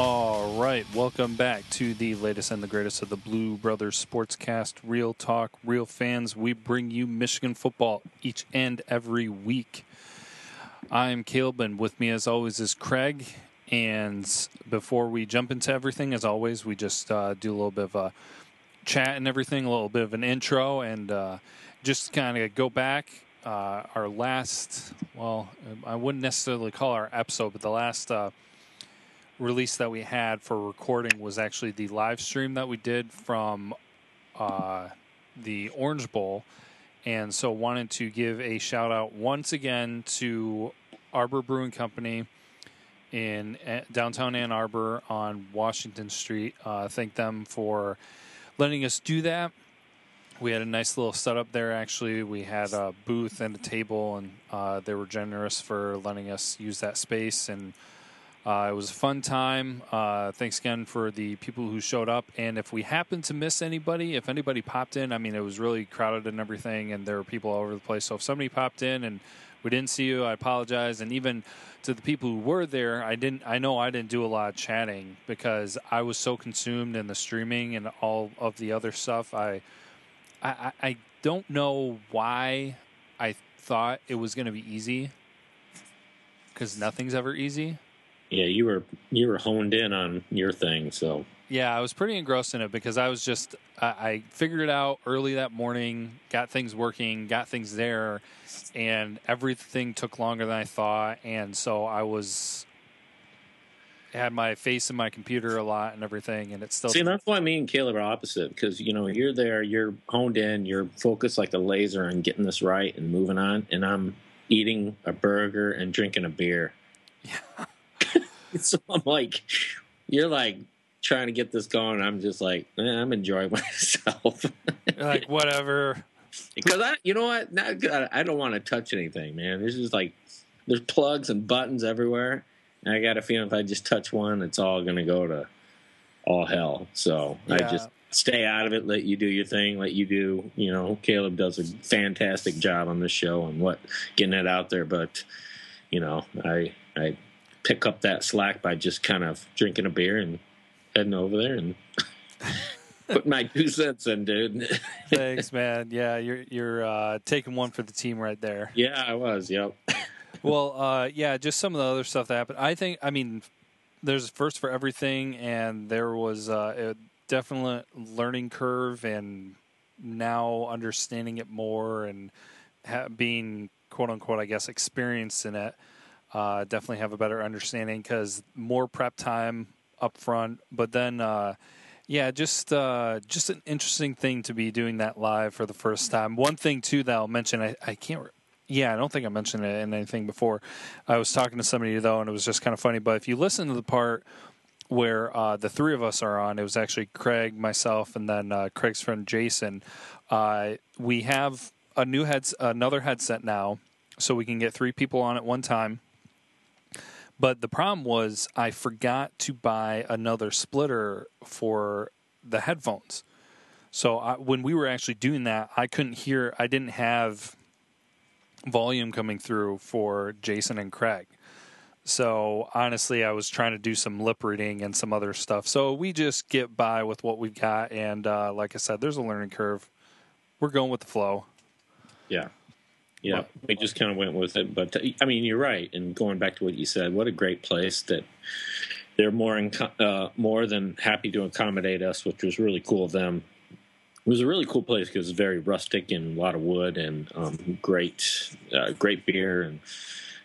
All right, welcome back to the latest and the greatest of the Blue Brothers Sportscast. Real talk, real fans. We bring you Michigan football each and every week. I'm Caleb, and with me, as always, is Craig. And before we jump into everything, as always, we just uh, do a little bit of a chat and everything, a little bit of an intro, and uh, just kind of go back. Uh, our last, well, I wouldn't necessarily call our episode, but the last uh, release that we had for recording was actually the live stream that we did from uh, the Orange Bowl. And so wanted to give a shout out once again to Arbor Brewing Company in uh, downtown Ann Arbor on Washington Street. Uh, thank them for letting us do that. We had a nice little setup there. Actually, we had a booth and a table, and uh, they were generous for letting us use that space. And uh, it was a fun time. Uh, thanks again for the people who showed up. And if we happen to miss anybody, if anybody popped in, I mean, it was really crowded and everything, and there were people all over the place. So if somebody popped in and we didn't see you, I apologize. And even to the people who were there, I didn't. I know I didn't do a lot of chatting because I was so consumed in the streaming and all of the other stuff. I, I, I don't know why I thought it was going to be easy because nothing's ever easy yeah, you were you were honed in on your thing, so yeah, I was pretty engrossed in it because I was just I, I figured it out early that morning, got things working, got things there, and everything took longer than I thought, and so I was had my face in my computer a lot and everything, and it's still see. That's why me and Caleb are opposite because you know you're there, you're honed in, you're focused like a laser on getting this right and moving on, and I'm eating a burger and drinking a beer. Yeah. so I'm like, you're like trying to get this going. I'm just like, eh, I'm enjoying myself. like whatever. Because I, you know what? Not, I don't want to touch anything, man. There's just like there's plugs and buttons everywhere, and I got a feeling if I just touch one, it's all gonna go to all hell. So yeah. I just stay out of it. Let you do your thing. Let you do. You know, Caleb does a fantastic job on this show and what getting it out there. But you know, I I pick up that slack by just kind of drinking a beer and heading over there and put my two cents in, dude. Thanks, man. Yeah, you're you're uh, taking one for the team right there. Yeah, I was. Yep. well, uh, yeah, just some of the other stuff that happened. I think. I mean, there's a first for everything, and there was uh, a definite learning curve, and now understanding it more and ha- being quote unquote, I guess, experienced in it uh, definitely have a better understanding because more prep time up front. But then, uh, yeah, just uh, just an interesting thing to be doing that live for the first time. One thing too that I'll mention, I, I can't. Re- yeah, I don't think I mentioned it in anything before. I was talking to somebody though, and it was just kind of funny. But if you listen to the part where uh, the three of us are on, it was actually Craig, myself, and then uh, Craig's friend Jason. Uh, we have a new heads, another headset now, so we can get three people on at one time but the problem was I forgot to buy another splitter for the headphones. So I, when we were actually doing that, I couldn't hear. I didn't have volume coming through for Jason and Craig. So honestly, I was trying to do some lip reading and some other stuff. So we just get by with what we've got, and uh, like I said, there's a learning curve. We're going with the flow. Yeah. Yeah, we just kind of went with it. But I mean, you're right. And going back to what you said, what a great place that they're more in, uh, more than happy to accommodate us, which was really cool of them. It was a really cool place because it's very rustic and a lot of wood and um, great, uh, great beer and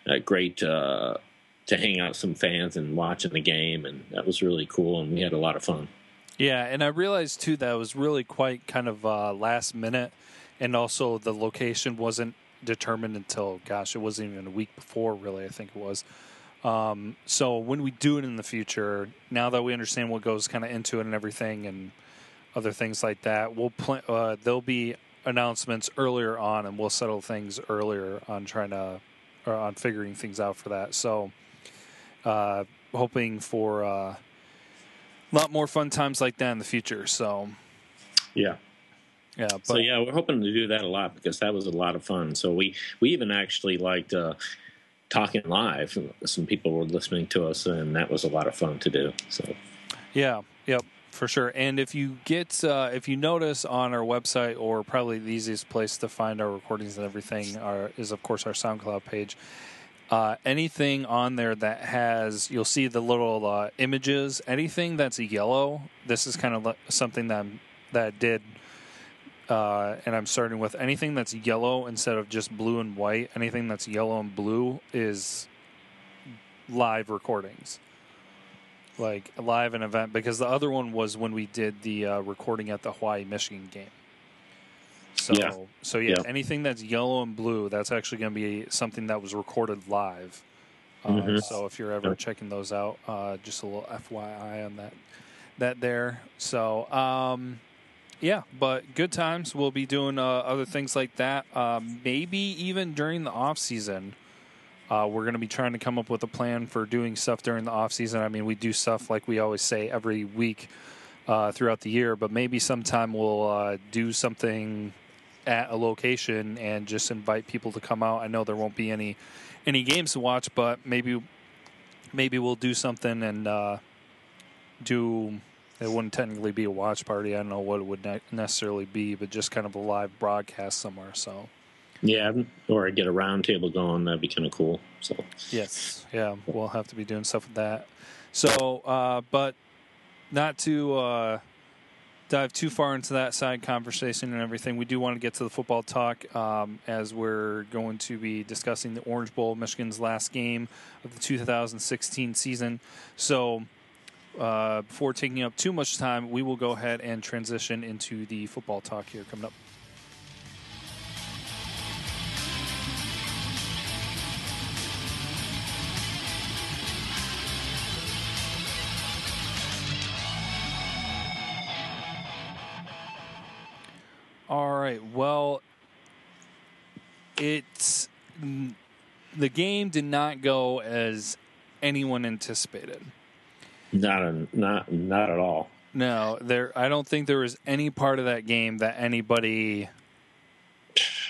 uh, great uh, to hang out with some fans and watching the game, and that was really cool. And we had a lot of fun. Yeah, and I realized too that it was really quite kind of uh, last minute, and also the location wasn't determined until gosh, it wasn't even a week before. Really, I think it was. Um, so when we do it in the future, now that we understand what goes kind of into it and everything, and other things like that, we'll plan. Uh, there'll be announcements earlier on, and we'll settle things earlier on trying to or on figuring things out for that. So, uh, hoping for uh, a lot more fun times like that in the future. So, yeah, yeah. But, so yeah, we're hoping to do that a lot because that was a lot of fun. So we we even actually liked uh, talking live. Some people were listening to us, and that was a lot of fun to do. So, yeah, yep, for sure. And if you get, uh, if you notice on our website, or probably the easiest place to find our recordings and everything, are, is of course our SoundCloud page. Uh, anything on there that has, you'll see the little uh, images. Anything that's yellow, this is kind of something that that did uh, and I'm starting with anything that's yellow instead of just blue and white. Anything that's yellow and blue is live recordings, like live an event. Because the other one was when we did the uh, recording at the Hawaii Michigan game. So, yeah. so yeah, yeah, anything that's yellow and blue, that's actually going to be something that was recorded live. Uh, mm-hmm. So if you're ever checking those out, uh, just a little FYI on that, that there. So, um, yeah, but good times. We'll be doing uh, other things like that. Uh, maybe even during the off season. Uh, we're going to be trying to come up with a plan for doing stuff during the off season. I mean, we do stuff like we always say every week uh, throughout the year, but maybe sometime we'll uh, do something at a location and just invite people to come out. I know there won't be any any games to watch, but maybe maybe we'll do something and uh, do it wouldn't technically be a watch party. I don't know what it would necessarily be, but just kind of a live broadcast somewhere. So, yeah, or get a roundtable going. That'd be kind of cool. So, yes, yeah, we'll have to be doing stuff with that. So, uh, but not to uh, dive too far into that side conversation and everything. We do want to get to the football talk um, as we're going to be discussing the Orange Bowl, Michigan's last game of the 2016 season. So uh, before taking up too much time, we will go ahead and transition into the football talk here coming up. All right. Well, it's the game did not go as anyone anticipated. Not a, not not at all. No, there. I don't think there was any part of that game that anybody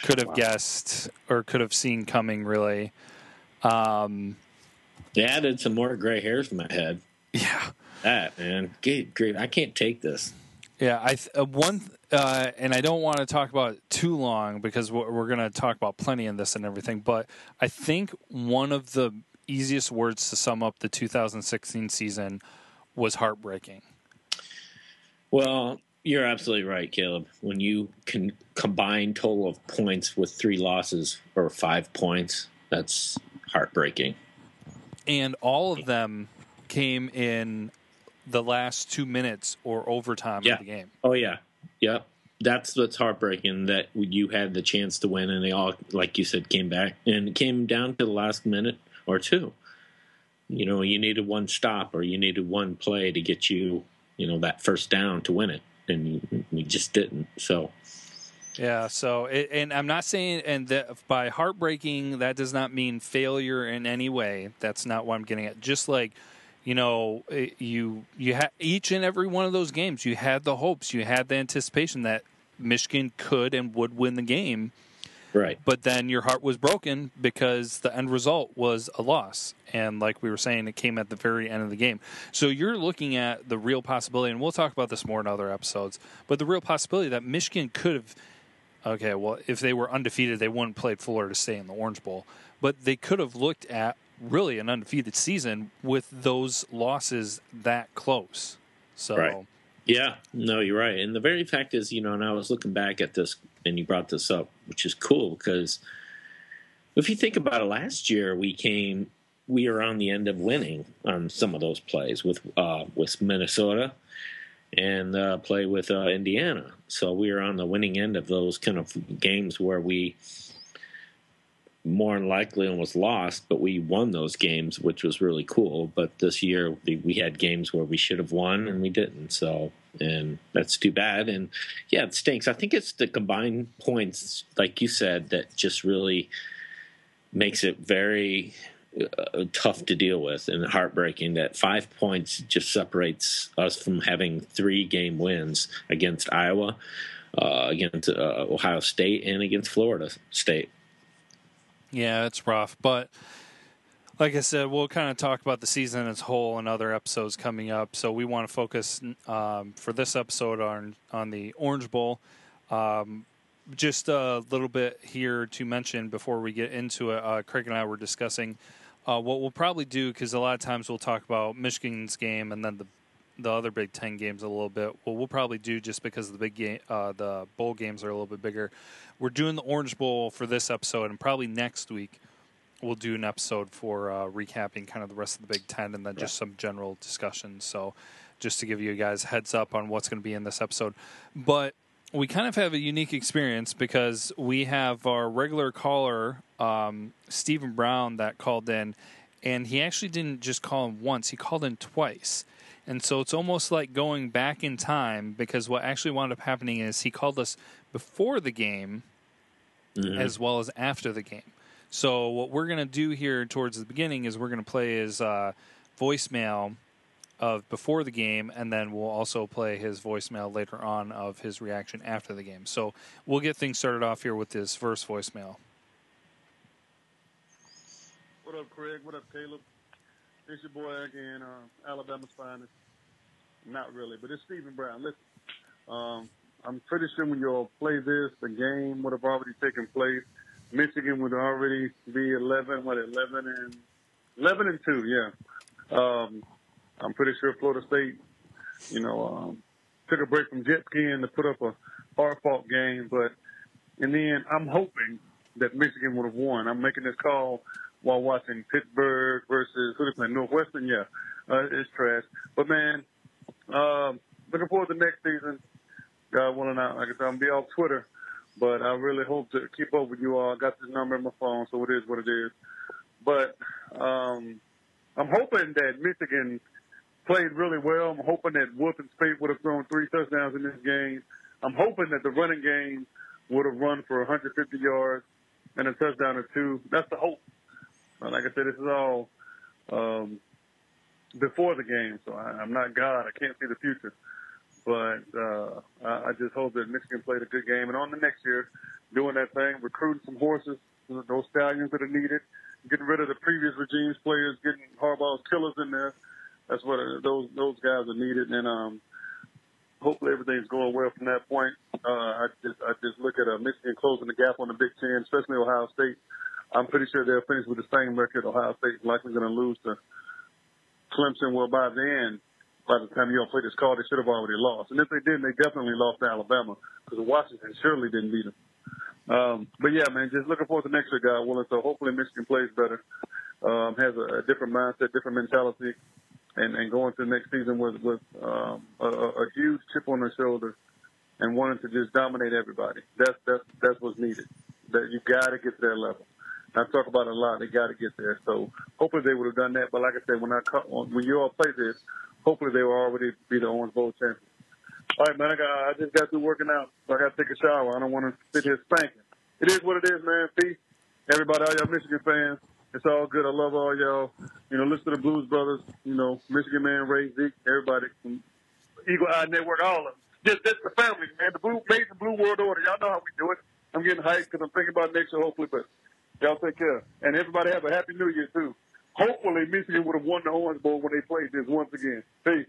could have wow. guessed or could have seen coming. Really, um, they added some more gray hairs in my head. Yeah, that man, great, great. I can't take this. Yeah, I uh, one, uh, and I don't want to talk about it too long because we're, we're going to talk about plenty in this and everything. But I think one of the easiest words to sum up the 2016 season was heartbreaking. Well, you're absolutely right, Caleb. When you can combine total of points with three losses or five points, that's heartbreaking. And all of them came in the last two minutes or overtime yeah. of the game. Oh yeah, yep. That's what's heartbreaking that you had the chance to win and they all, like you said, came back and it came down to the last minute or two. You know, you needed one stop or you needed one play to get you, you know, that first down to win it, and we just didn't. So. Yeah, so and I'm not saying and that by heartbreaking that does not mean failure in any way. That's not what I'm getting at. Just like you know, eh, you you had each and every one of those games, you had the hopes, you had the anticipation that Michigan could and would win the game Right. But then your heart was broken because the end result was a loss. And like we were saying, it came at the very end of the game. So you're looking at the real possibility, and we'll talk about this more in other episodes, but the real possibility that Michigan could have. Okay, well, if they were undefeated, they wouldn't play Florida State in the Orange Bowl. But they could have looked at really an undefeated season with those losses that close. So. Right. Yeah, no, you're right. And the very fact is, you know, and I was looking back at this and you brought this up, which is cool because if you think about it, last year we came, we were on the end of winning on some of those plays with uh, with Minnesota and uh, play with uh, Indiana. So we were on the winning end of those kind of games where we more than likely almost lost, but we won those games, which was really cool. But this year we had games where we should have won and we didn't. So, and that's too bad. And yeah, it stinks. I think it's the combined points, like you said, that just really makes it very uh, tough to deal with and heartbreaking that five points just separates us from having three game wins against Iowa, uh, against uh, Ohio State, and against Florida State. Yeah, it's rough, but like I said, we'll kind of talk about the season as a whole and other episodes coming up. So we want to focus um, for this episode on on the Orange Bowl. Um, just a little bit here to mention before we get into it. Uh, Craig and I were discussing uh, what we'll probably do because a lot of times we'll talk about Michigan's game and then the the other Big Ten games a little bit. What we'll probably do just because the big game, uh, the bowl games are a little bit bigger. We're doing the Orange Bowl for this episode, and probably next week we'll do an episode for uh, recapping kind of the rest of the Big Ten and then just some general discussions. So, just to give you guys heads up on what's going to be in this episode, but we kind of have a unique experience because we have our regular caller, um, Stephen Brown, that called in, and he actually didn't just call in once; he called in twice. And so it's almost like going back in time because what actually wound up happening is he called us before the game Mhm. as well as after the game. So what we're going to do here towards the beginning is we're going to play his uh, voicemail of before the game, and then we'll also play his voicemail later on of his reaction after the game. So we'll get things started off here with this first voicemail. What up, Craig? What up, Caleb? It's your boy again, uh, Alabama's finest. Not really, but it's Stephen Brown. Listen, um, I'm pretty sure when y'all play this, the game would have already taken place. Michigan would already be 11, what, 11 and 11 and two, yeah. Um, I'm pretty sure Florida State, you know, um, took a break from jet skiing to put up a hard fought game, but in the end, I'm hoping that Michigan would have won. I'm making this call while watching Pittsburgh versus who they play Northwestern. Yeah, uh, it's trash. But man, um, looking forward to next season. God willing, I, like I said, I'm be off Twitter, but I really hope to keep up with you all. I got this number in my phone, so it is what it is. But um, I'm hoping that Michigan played really well. I'm hoping that Wolf and would have thrown three touchdowns in this game. I'm hoping that the running game would have run for 150 yards and a touchdown or two. That's the hope. Like I said, this is all um, before the game, so I, I'm not God. I can't see the future. But uh, I, I just hope that Michigan played a good game. And on the next year, doing that thing, recruiting some horses, those stallions that are needed, getting rid of the previous regime's players, getting Harbaugh's killers in there. That's what uh, those those guys are needed. And um, hopefully everything's going well from that point. Uh, I just I just look at uh, Michigan closing the gap on the Big Ten, especially Ohio State. I'm pretty sure they'll finish with the same record. Ohio State's likely going to lose to Clemson. Well, by then, by the time y'all play this call, they should have already lost. And if they didn't, they definitely lost to Alabama because Washington surely didn't beat them. Um, but yeah, man, just looking forward to next year, God willing. So hopefully Michigan plays better, um, has a, a different mindset, different mentality, and, and going to the next season with with um, a, a huge chip on their shoulder and wanting to just dominate everybody. That's that's that's what's needed. That you got to get to that level. I talk about a lot. They got to get there. So hopefully they would have done that. But like I said, when I cut, when you all play this, hopefully they will already be the Orange Bowl champions. All right, man. I got I just got through working out, so I got to take a shower. I don't want to sit here spanking. It is what it is, man. Peace. Everybody, all y'all Michigan fans. It's all good. I love all y'all. You know, listen to the Blues Brothers. You know, Michigan Man, Ray, Zeke, everybody, Eagle Eye Network, all of them. Just that's the family, man. The blue, major Blue World Order. Y'all know how we do it. I'm getting hyped because I'm thinking about next year, hopefully. But y'all take care, and everybody have a happy New Year too. Hopefully, Michigan would have won the Orange Bowl when they played this once again. Peace.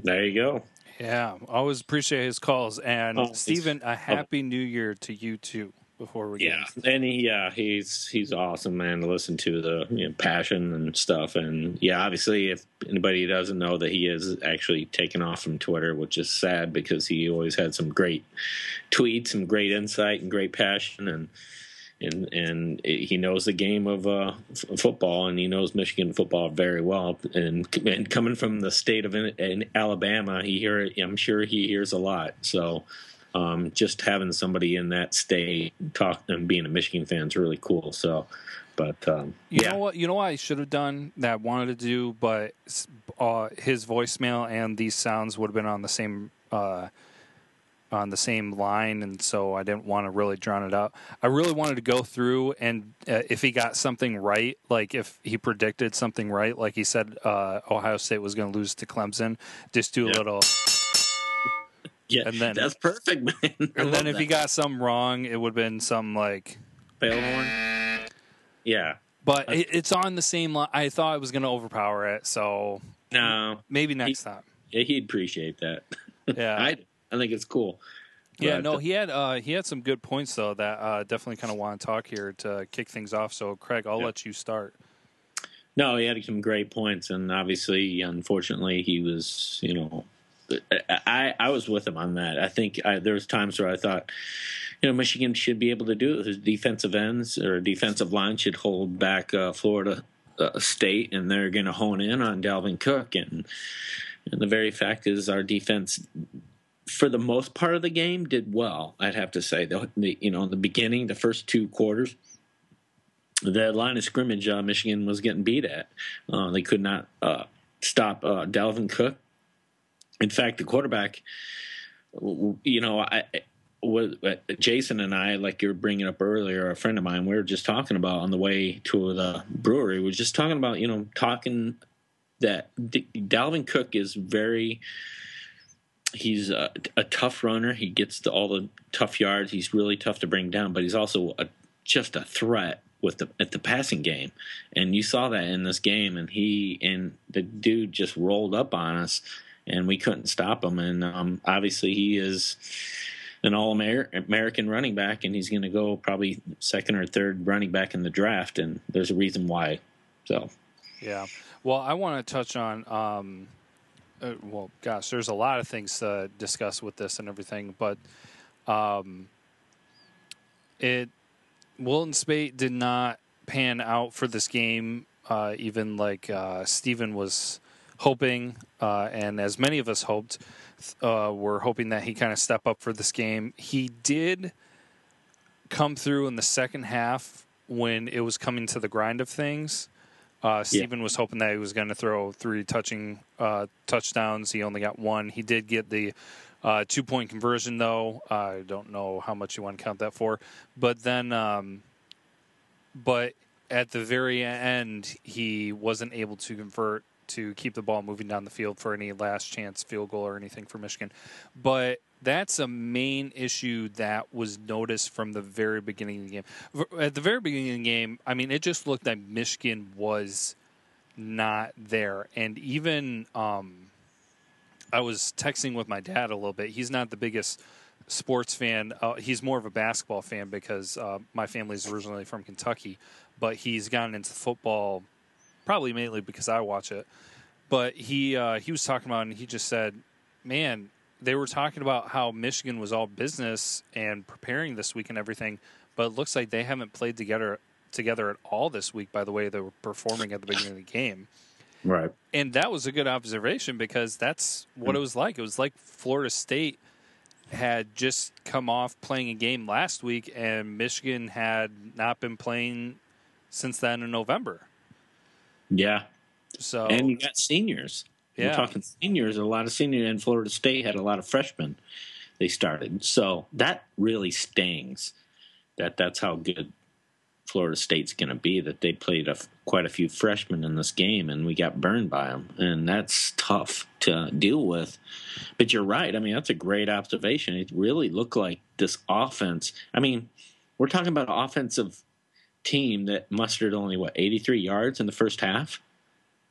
There you go. Yeah, always appreciate his calls. And Oh, Stephen, a happy new year to you too. Before we Yeah, get and he, yeah, he's he's awesome, man. To listen to the you know, passion and stuff, and yeah, obviously, if anybody doesn't know that he is actually taken off from Twitter, which is sad because he always had some great tweets, some great insight, and great passion, and and and he knows the game of uh, f- football, and he knows Michigan football very well. And, and coming from the state of in, in Alabama, he hear I'm sure he hears a lot. So um, just having somebody in that state talk and being a Michigan fan is really cool. So, but um, You yeah, know what? You know what I should have done that I wanted to do, but uh, his voicemail and these sounds would have been on the same uh, on the same line, and so I didn't want to really drown it out. I really wanted to go through and uh, if he got something right, like if he predicted something right, like he said uh, Ohio State was going to lose to Clemson, just do a Yeah. little. Yeah, and then- that's perfect, man. I And then if that. he got some wrong, it would have been some like Failhorn, yeah. But it, it's on the same line. I thought it was going to overpower it, so No, maybe next time. yeah, he'd appreciate that. Yeah. I I think it's cool. Yeah, But, no, he had uh, he had some good points though that uh, definitely kind of want to talk here to kick things off. So, Craig, I'll Yeah. let you start. No, he had some great points, and obviously, unfortunately, he was. You know, I I was with him on that. I think I, there was times where I thought, you know, Michigan should be able to do it. His defensive ends or defensive line should hold back uh, Florida uh, State, and they're going to hone in on Dalvin Cook. And and the very fact is, our defense. For the most part of the game, did well. I'd have to say, the, the you know, in the beginning, the first two quarters, the line of scrimmage uh, Michigan was getting beat at. Uh, they could not uh, stop uh, Dalvin Cook. In fact, the quarterback, you know, I was Jason and I, like you were bringing up earlier, a friend of mine, we were just talking about on the way to the brewery. We were just talking about, you know, talking that D- Dalvin Cook is very he's a, a tough runner. He gets the, all the tough yards. He's really tough to bring down, but he's also a, just a threat with the at the passing game. And you saw that in this game. And he and the dude just rolled up on us, and we couldn't stop him. And um, obviously, he is an all American running back, and he's going to go probably second or third running back in the draft. And there's a reason why. So Yeah. Well, I want to touch on. Um, uh, well, gosh, there's a lot of things to discuss with this and everything, but um, it Wilton Speight did not pan out for this game, uh, even like uh, was hoping, uh, and as many of us hoped, uh, were hoping that he kind of step up for this game. He did come through in the second half when it was coming to the grind of things. Uh, Stephen was hoping that he was going to throw three touching uh, touchdowns. He only got one. He did get the uh, two point conversion, though. I don't know how much you want to count that for. But then, um, but at the very end, he wasn't able to convert to keep the ball moving down the field for any last chance field goal or anything for Michigan. But that's a main issue that was noticed from the very beginning of the game. At the very beginning of the game, I mean, it just looked like Michigan was not there. And even um, I was texting with my dad a little bit. He's not the biggest sports fan. Uh, he's more of a basketball fan because uh, my family's originally from Kentucky, but he's gotten into football probably mainly because I watch it. But he uh, he was talking about, and he just said, "Man, they were talking about how Michigan was all business and preparing this week and everything, but it looks like they haven't played together together at all this week. By the way, they were performing at the beginning of the game." right. And that was a good observation because that's what it was like. It was like Florida State had just come off playing a game last week, and Michigan had not been playing since then in November. Yeah, So and you got seniors. Yeah. We're talking seniors. A lot of seniors, in Florida State had a lot of freshmen. They started, so that really stings. That that's how good Florida State's going to be. That they played a, quite a few freshmen in this game, and we got burned by them, and that's tough to deal with. But you're right. I mean, that's a great observation. It really looked like this offense. I mean, we're talking about offensive team that mustered only what 83 yards in the first half.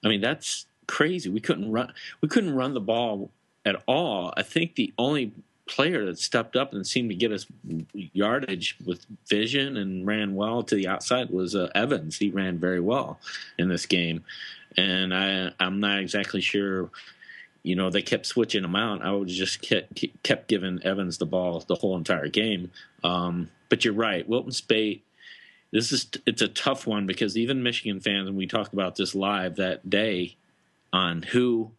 I mean, that's crazy. We couldn't run. We couldn't run the ball at all. I think the only player that stepped up and seemed to get us yardage with vision and ran well to the outside was uh, Evans. He ran very well in this game, and I I'm not exactly sure. You know, they kept switching him out. I would just kept, kept giving Evans the ball the whole entire game. Um, but you're right, Wilton Speight this is it's a tough one because even Michigan fans, and we talked about this live that day on who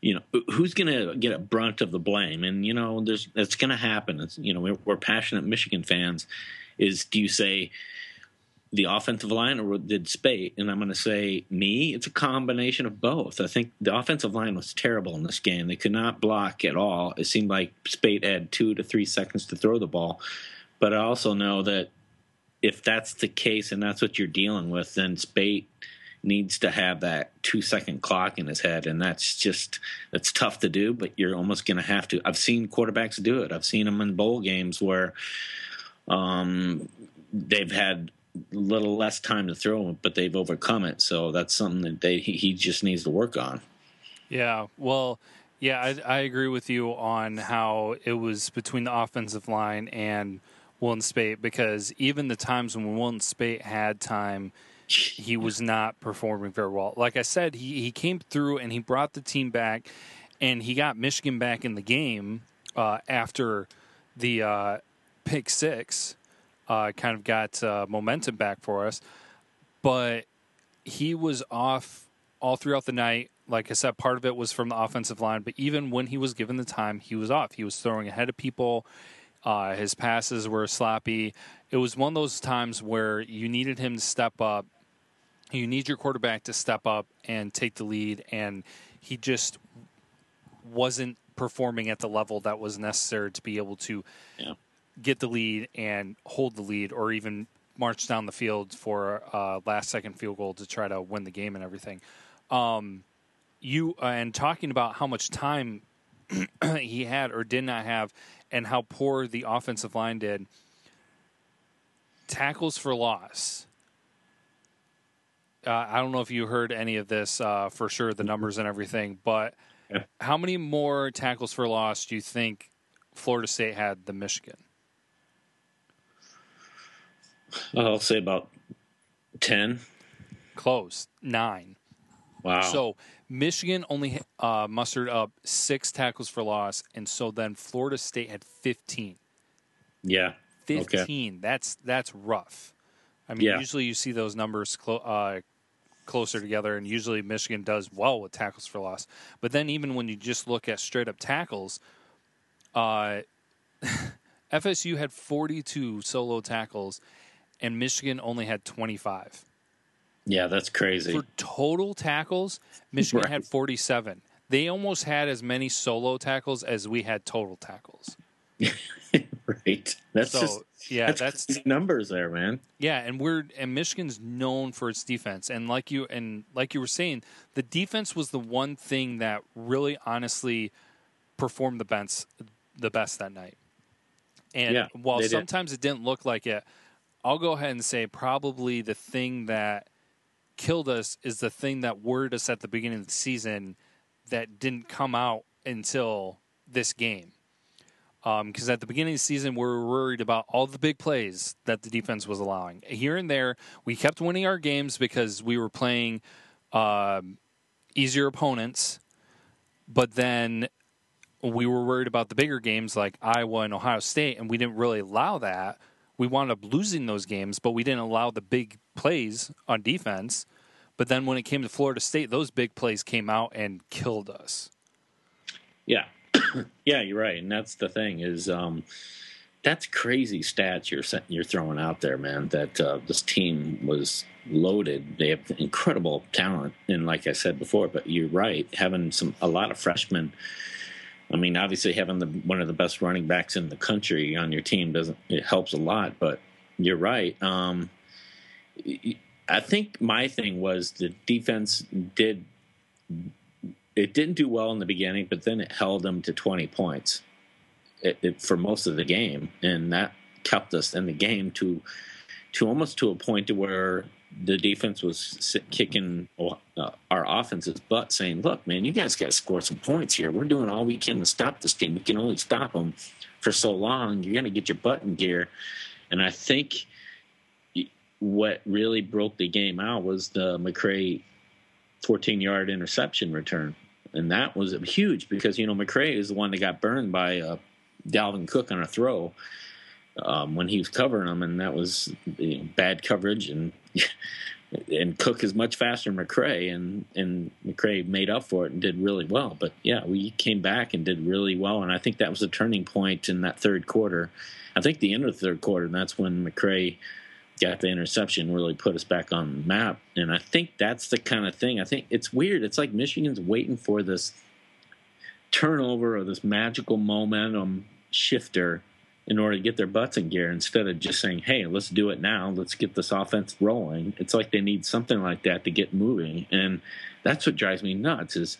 you know who's going to get a brunt of the blame, and you know there's it's going to happen. It's, you know we're, we're passionate Michigan fans. Is do you say the offensive line or did Speight? And I'm going to say me. It's a combination of both. I think the offensive line was terrible in this game. They could not block at all. It seemed like Speight had two to three seconds to throw the ball. But I also know that if that's the case and that's what you're dealing with, then Speight needs to have that two second clock in his head, and that's just that's tough to do. But you're almost going to have to. I've seen quarterbacks do it. I've seen them in bowl games where um, they've had a little less time to throw, but they've overcome it. So that's something that they he, he just needs to work on. Yeah, well, yeah, I, I agree with you on how it was between the offensive line and Wilton Speight because even the times when Wilton Speight had time, he was not performing very well. Like I said, he, he came through and he brought the team back, and he got Michigan back in the game uh, after the uh, pick six. Uh, kind of got uh, momentum back for us, but he was off all throughout the night. Like I said, part of it was from the offensive line, but even when he was given the time, he was off. He was throwing ahead of people. Uh, his passes were sloppy. It was one of those times where you needed him to step up. You need your quarterback to step up and take the lead, and he just wasn't performing at the level that was necessary to be able to Yeah. get the lead and hold the lead, or even march down the field for a last second field goal to try to win the game and everything. Um, you uh, and talking about how much time he had or did not have, and how poor the offensive line did. Tackles for loss. Uh, I don't know if you heard any of this uh, for sure, the numbers and everything, but Yeah. how many more tackles for loss do you think Florida State had than Michigan? I'll say about ten. Close, nine. Wow. So Michigan only uh, mustered up six tackles for loss, and so then Florida State had fifteen. yeah. Okay. Fifteen. That's that's rough. I mean, Yeah. usually you see those numbers clo- uh, closer together, and usually Michigan does well with tackles for loss. But then even when you just look at straight up tackles, uh, FSU had forty two solo tackles, and Michigan only had twenty five. Yeah, that's crazy. For total tackles, Michigan Right. had 47. They almost had as many solo tackles as we had total tackles. right. That's So, just yeah, that's, that's numbers there, man. yeah, and we're and Michigan's known for its defense. And like you and like you were saying, the defense was the one thing that really honestly performed the best the best that night. And Yeah, while they did. sometimes it didn't look like it, I'll go ahead and say probably the thing that killed us is the thing that worried us at the beginning of the season that didn't come out until this game. Because at the beginning of the season, we were worried about all the big plays that the defense was allowing. Here and there, we kept winning our games because we were playing um, easier opponents. But then we were worried about the bigger games like Iowa and Ohio State, and we didn't really allow that. We wound up losing those games, but we didn't allow the big plays on defense. But then when it came to Florida State, those big plays came out and killed us. Yeah. yeah, you're right. And that's the thing is um that's crazy stats you're you're throwing out there, man. That uh, this team was loaded. They have incredible talent, and like I said before, but you're right. Having some a lot of freshmen. I mean, obviously having the one of the best running backs in the country on your team doesn't it helps a lot. But you're right. Um, I think my thing was the defense did it didn't do well in the beginning, but then it held them to 20 points it, it, for most of the game, and that kept us in the game to to almost to a point to where the defense was kicking uh, our offense's butt, saying, "Look, man, you guys got to score some points here. We're doing all we can to stop this team. We can only stop them for so long. You're going to get your butt in gear." And I think what really broke the game out was the McCray 14 yard interception return. And that was huge because, you know, McCray is the one that got burned by uh, Dalvin Cook on a throw um, when he was covering him. And that was you know, bad coverage. And and Cook is much faster than McCray. And, and McCray made up for it and did really well. But yeah, we came back and did really well. And I think that was a turning point in that third quarter. I think the end of the third quarter, and that's when McCray got the interception really put us back on the map. And I think that's the kind of thing. I think it's weird. It's like Michigan's waiting for this turnover or this magical momentum shifter in order to get their butts in gear instead of just saying, hey, let's do it now. Let's get this offense rolling. It's like they need something like that to get moving. And that's what drives me nuts is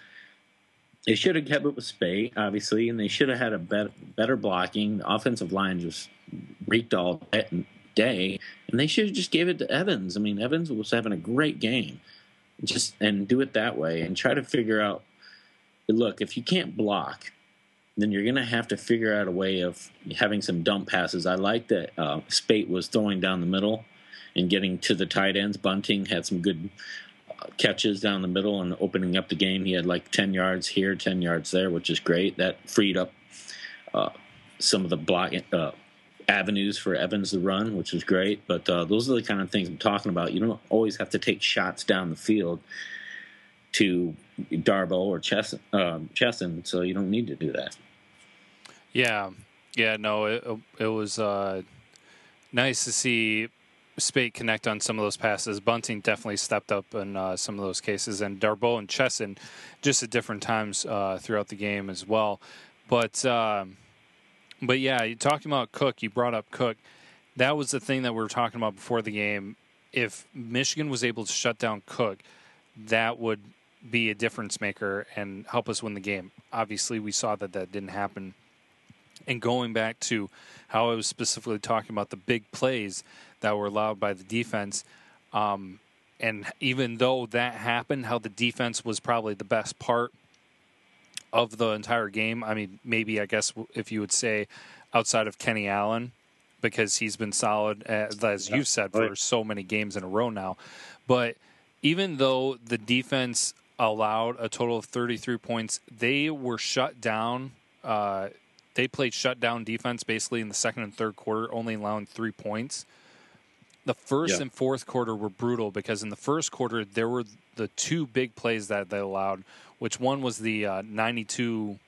they should have kept it with Speight, obviously, and they should have had a better, better blocking. The offensive line just reeked all day, and they should have just gave it to Evans. I mean, Evans was having a great game, just and do it that way and try to figure out. Look, if you can't block, then you're going to have to figure out a way of having some dump passes. I like that uh, Speight was throwing down the middle and getting to the tight ends. Bunting had some good uh, catches down the middle and opening up the game. He had like 10 yards here, 10 yards there, which is great. That freed up uh, some of the block uh, avenues for Evans to run, which was great. But uh, those are the kind of things I'm talking about. You don't always have to take shots down the field to Darboh or Chesson, um, Chesson, so you don't need to do that. Yeah, yeah, no, it it was uh, nice to see Speight connect on some of those passes. Bunting definitely stepped up in uh, some of those cases, and Darboh and Chesson just at different times uh, throughout the game as well. But um, but yeah, you talking about Cook. You brought up Cook. That was the thing that we were talking about before the game. If Michigan was able to shut down Cook, that would be a difference maker and help us win the game. Obviously, we saw that that didn't happen. And going back to how I was specifically talking about the big plays that were allowed by the defense, um, and even though that happened, how the defense was probably the best part of the entire game. I mean, maybe I guess if you would say outside of Kenny Allen, because he's been solid as, as you've said for so many games in a row now. But even though the defense allowed a total of 33 points, they were shut down. Uh, they played shutdown defense basically in the second and third quarter, only allowing three points. The first yeah. and fourth quarter were brutal because in the first quarter there were the two big plays that they allowed, which one was the uh, 92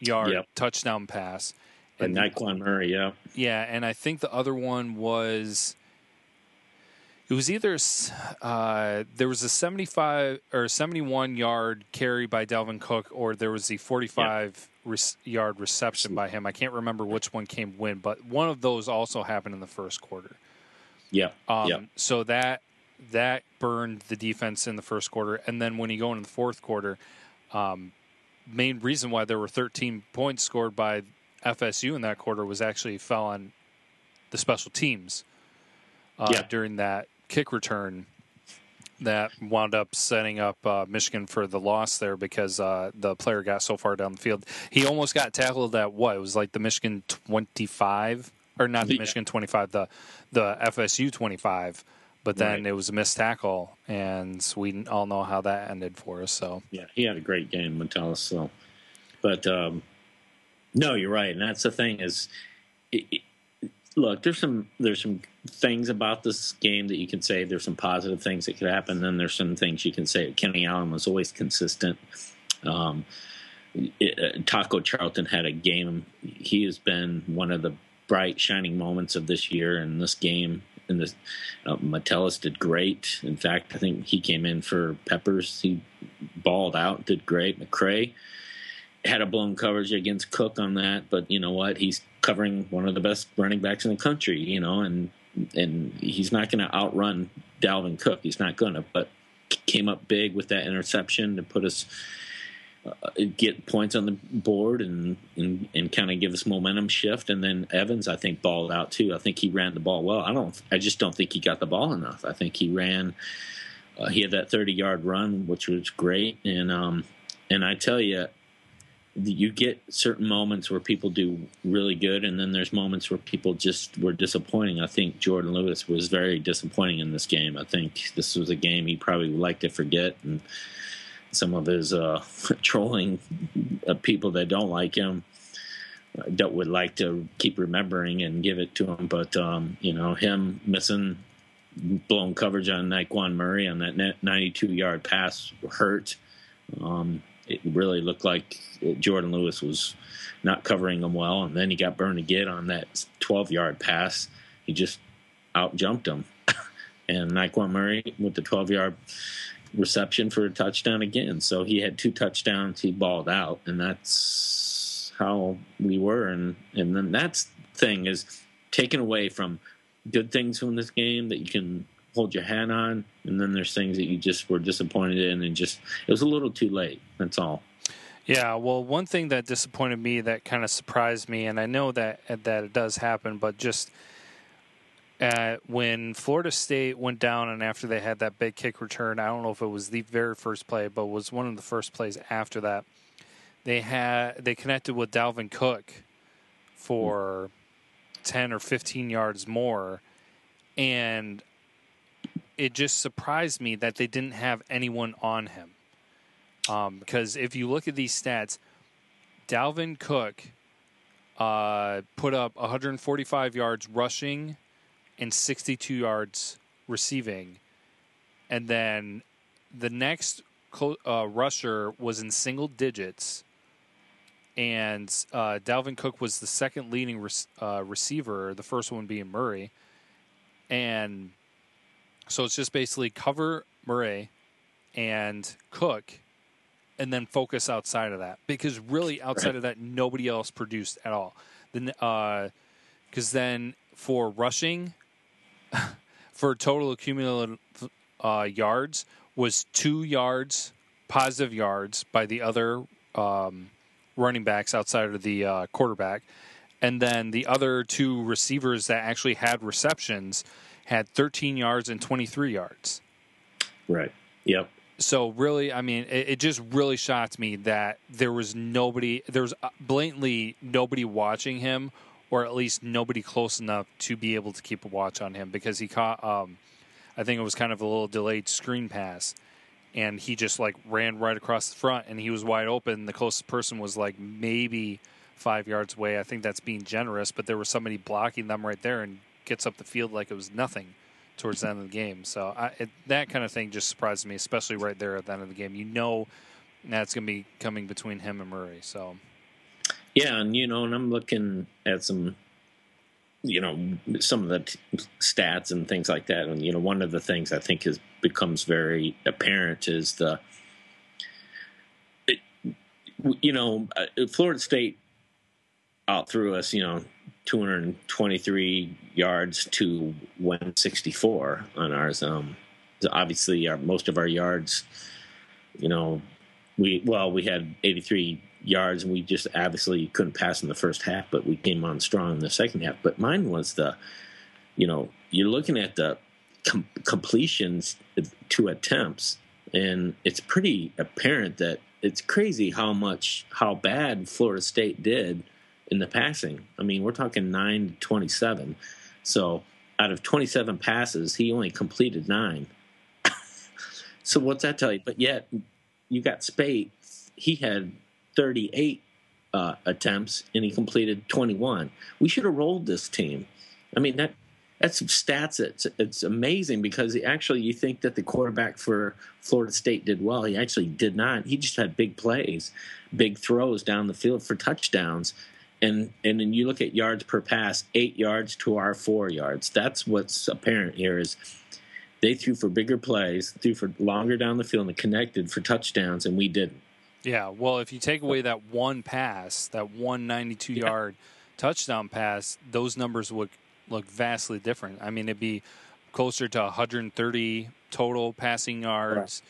yard yep. touchdown pass. And Nyqwan Murray, yeah. Yeah, and I think the other one was it was either uh, there was a 75 or 71 yard carry by Dalvin Cook or there was the 45 re- yard reception by him. I can't remember which one came when, but one of those also happened in the first quarter. Yeah. Um, yeah. So that that burned the defense in the first quarter, and then when you go into the fourth quarter, um, main reason why there were 13 points scored by FSU in that quarter was actually fell on the special teams uh, yeah. during that kick return that wound up setting up uh, Michigan for the loss there because uh, the player got so far down the field. He almost got tackled at what? It was like the Michigan 25 or not the yeah. Michigan 25, the the FSU 25 but then right. it was a missed tackle, and we all know how that ended for us. So yeah, he had a great game, Metellus. So, but um, no, you're right, and that's the thing is, it, look, there's some there's some things about this game that you can say. There's some positive things that could happen. Then there's some things you can say. Kenny Allen was always consistent. Um, it, uh, Taco Charlton had a game. He has been one of the bright shining moments of this year in this game and the uh, Metellus did great. In fact, I think he came in for Peppers. He balled out, did great. McCray had a blown coverage against Cook on that, but you know what? He's covering one of the best running backs in the country, you know, and and he's not going to outrun Dalvin Cook. He's not going to, but came up big with that interception to put us uh, get points on the board and and, and kind of give us momentum shift. And then Evans, I think, balled out too. I think he ran the ball well. I don't. I just don't think he got the ball enough. I think he ran. Uh, he had that 30 yard run, which was great. And um, and I tell you, you get certain moments where people do really good, and then there's moments where people just were disappointing. I think Jourdan Lewis was very disappointing in this game. I think this was a game he probably would like to forget and some of his uh, trolling of people that don't like him that would like to keep remembering and give it to him. But um, you know, him missing blown coverage on Nyqwan Murray on that 92 yard pass hurt. Um, it really looked like Jourdan Lewis was not covering him well, and then he got burned again on that 12 yard pass. He just out jumped him, and Nyqwan Murray with the 12 yard reception for a touchdown again. So he had two touchdowns. He balled out, and that's how we were. And and then that's thing is taken away from good things from this game that you can hold your hat on, and then there's things that you just were disappointed in, and just it was a little too late. That's all. Yeah, well, one thing that disappointed me that kind of surprised me, and I know that that it does happen, but just uh, when Florida State went down and after they had that big kick return, I don't know if it was the very first play, but was one of the first plays after that. They had they connected with Dalvin Cook for ten or fifteen yards more, and it just surprised me that they didn't have anyone on him. Um, because if you look at these stats, Dalvin Cook uh, put up 145 yards rushing and 62 yards receiving. And then the next uh, rusher was in single digits. And uh, Dalvin Cook was the second leading re- uh, receiver, the first one being Murray. And so it's just basically cover Murray and Cook and then focus outside of that because really outside Right. of that nobody else produced at all. Then because then for rushing for total cumulative uh, yards was two yards positive yards by the other um, running backs outside of the uh, quarterback, and then the other two receivers that actually had receptions had 13 yards and 23 yards Right. Yep. so really i mean it, it just really shocked me that there was nobody there was blatantly nobody watching him or at least nobody close enough to be able to keep a watch on him because he caught um, i think it was kind of a little delayed screen pass and he just like ran right across the front and he was wide open the closest person was like maybe five yards away i think that's being generous but there was somebody blocking them right there and gets up the field like it was nothing towards the end of the game. So I, it, that kind of thing just surprised me, especially right there at the end of the game. You know that's going to be coming between him and Murray. So Yeah, and you know, and I'm looking at some, you know, some of the t- stats and things like that, and you know, one of the things I think is becomes very apparent is the, it, you know, uh, Florida State out through us, you know, 223 yards to 164 on ours. Um, obviously, our, most of our yards, you know, we well, we had 83 yards, and we just obviously couldn't pass in the first half, but we came on strong in the second half. But mine was the, you know, you're looking at the com- completions to attempts, and it's pretty apparent that it's crazy how much how bad Florida State did in the passing. I mean, we're talking nine to 27. So out of 27 passes, he only completed nine. so what's that tell you? But yet, you got Speight. He had 38 uh, attempts and he completed 21. We should have rolled this team. I mean that that's stats. It's it's amazing because actually you think that the quarterback for Florida State did well. He actually did not. He just had big plays, big throws down the field for touchdowns. And and then you look at yards per pass, eight yards to our four yards. That's what's apparent here is they threw for bigger plays, threw for longer down the field and connected for touchdowns, and we didn't. yeah, well, if you take away that one pass, that one 92 Yeah. yard touchdown pass, those numbers would look vastly different. I mean, it'd be closer to 130 total passing yards,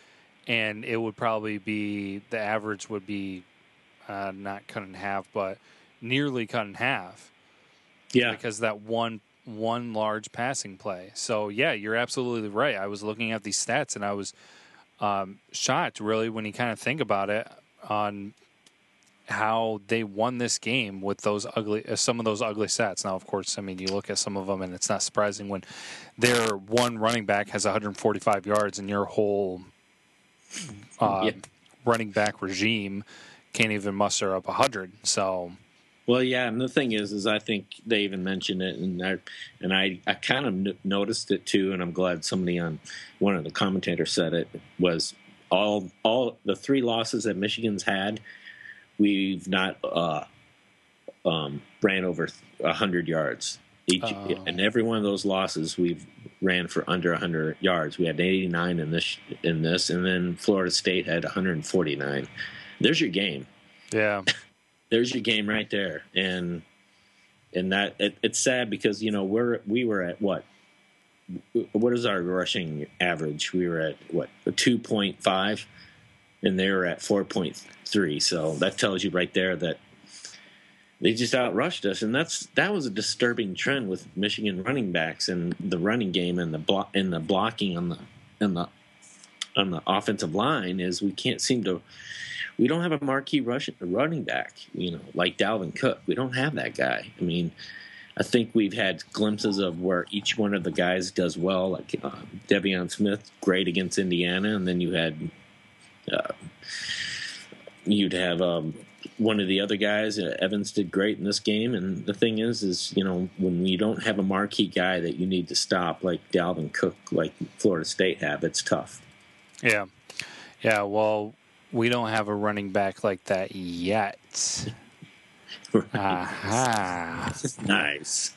and it would probably be the average would be uh, not cut in half, but nearly cut in half. Yeah, because that one one large passing play. So yeah, you're absolutely right. I was looking at these stats and I was um, shocked really when you kind of think about it on how they won this game with those ugly uh, some of those ugly stats. Now, of course, I mean you look at some of them and it's not surprising when their one running back has 145 yards and your whole uh, Yeah. running back regime can't even muster up 100. So Well, yeah, and the thing is, is I think they even mentioned it, and I and I, I kind of n- noticed it too, and I'm glad somebody on one of the commentators said it was all all the three losses that Michigan's had, we've not uh, um, ran over hundred yards each, Oh. and every one of those losses we've ran for under hundred yards. We had 89 in this in this, and then Florida State had 149. There's your game yeah, there's your game right there. And and that it, it's sad because you know we're we were at what? What is our rushing average? We were at what? 2.5 and they were at 4.3 so that tells you right there that they just outrushed us, and that's that was a disturbing trend with Michigan running backs and the running game and the block and the blocking on the and the on the offensive line is we can't seem to we don't have a marquee rushing running back, you know, like Dalvin Cook. We don't have that guy. I mean, I think we've had glimpses of where each one of the guys does well, like uh, De'Veon Smith, great against Indiana, and then you had uh, you'd have um, one of the other guys. Uh, Evans did great in this game, and the thing is, is you know when you don't have a marquee guy that you need to stop, like Dalvin Cook, like Florida State have, it's tough. Yeah, yeah. Well, we don't have a running back like that yet. Aha. nice.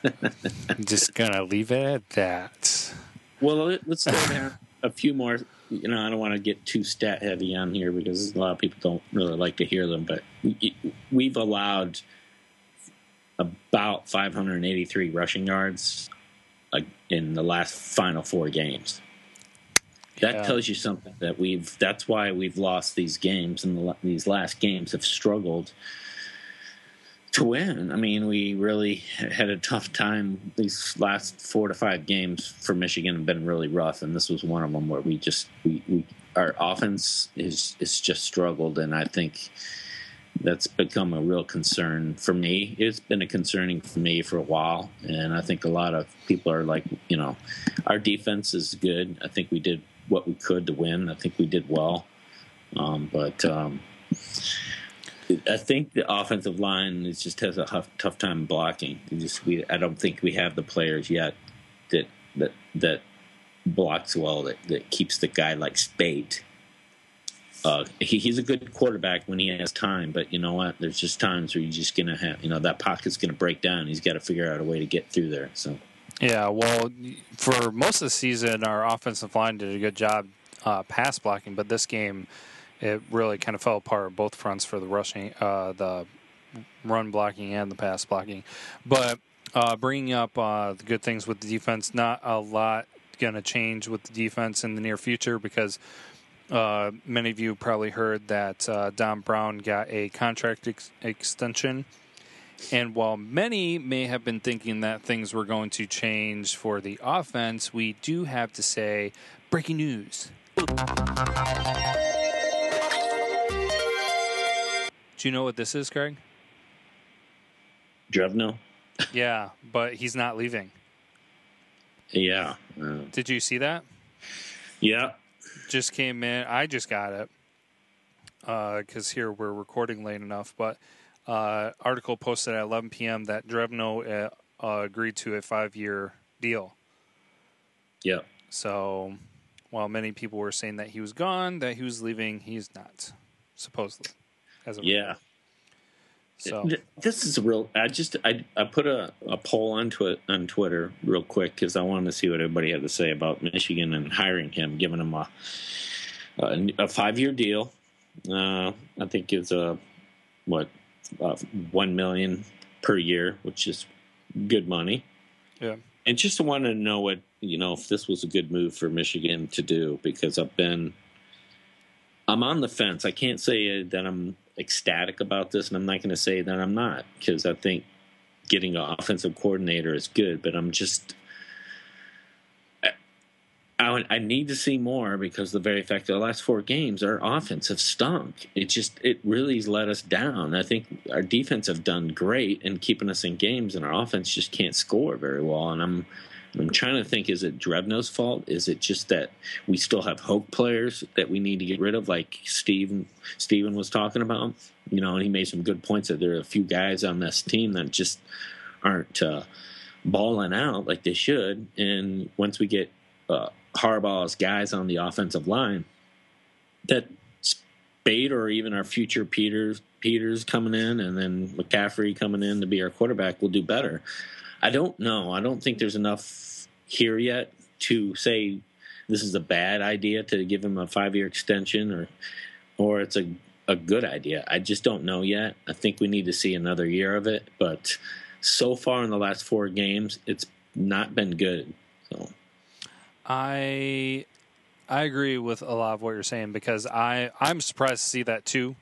Just gonna leave it at that. Well, let's go down a few more. You know, I don't want to get too stat heavy on here because a lot of people don't really like to hear them. But we've allowed about 583 rushing yards in the last final four games. That yeah. tells you something that we've. That's why we've lost these games, and the, these last games have struggled to win. I mean, we really had a tough time. These last four to five games for Michigan have been really rough, and this was one of them where we just we, we our offense is is just struggled, and I think that's become a real concern for me. It's been a concerning for me for a while, and I think a lot of people are like, you know, our defense is good. I think we did what we could to win. I think we did well, um, but. Um, I think the offensive line is just has a tough, tough time blocking. Just we I don't think we have the players yet that that that blocks well that, that keeps the guy like Speight. Uh, he, he's a good quarterback when he has time, but you know what? There's just times where you're just gonna have you know that pocket's gonna break down. He's got to figure out a way to get through there. So. Yeah, well, for most of the season, our offensive line did a good job uh, pass blocking, but this game it really kind of fell apart both fronts for the rushing, uh, the run blocking and the pass blocking. But uh, bringing up uh, the good things with the defense, not a lot going to change with the defense in the near future because uh, many of you probably heard that uh, Don Brown got a contract ex- extension. And while many may have been thinking that things were going to change for the offense, we do have to say breaking news. Do you know what this is, Craig? Drevno. yeah, but he's not leaving. Yeah. Uh, Did you see that? Yeah. Just came in. I just got it because uh, here we're recording late enough. But uh, article posted at 11 p.m. that Drevno uh, agreed to a five-year deal. Yeah. So while many people were saying that he was gone, that he was leaving, he's not supposedly as of yeah. So this is real. I just I I put a, a poll onto it on Twitter real quick because I wanted to see what everybody had to say about Michigan and hiring him, giving him a a, a five year deal. Uh, I think it's a what uh, one million per year, which is good money. Yeah, and just wanted to know what you know if this was a good move for Michigan to do because I've been I'm on the fence. I can't say that I'm ecstatic about this, and I'm not going to say that I'm not because I think getting an offensive coordinator is good, but I'm just. I, I need to see more because the very fact that the last four games our offense have stunk. It just it really has let us down. I think our defense have done great in keeping us in games, and our offense just can't score very well. And I'm I'm trying to think: is it Drevno's fault? Is it just that we still have Hoke players that we need to get rid of, like Steven Steven was talking about? You know, and he made some good points that there are a few guys on this team that just aren't uh, balling out like they should. And once we get uh, Harbaugh's guys on the offensive line, that Speight or even our future Peters Peters coming in, and then McCaffrey coming in to be our quarterback will do better. I don't know. I don't think there's enough here yet to say this is a bad idea to give him a five year extension or or it's a a good idea. I just don't know yet. I think we need to see another year of it, but so far in the last four games, it's not been good. So I I agree with a lot of what you're saying because I I'm surprised to see that too.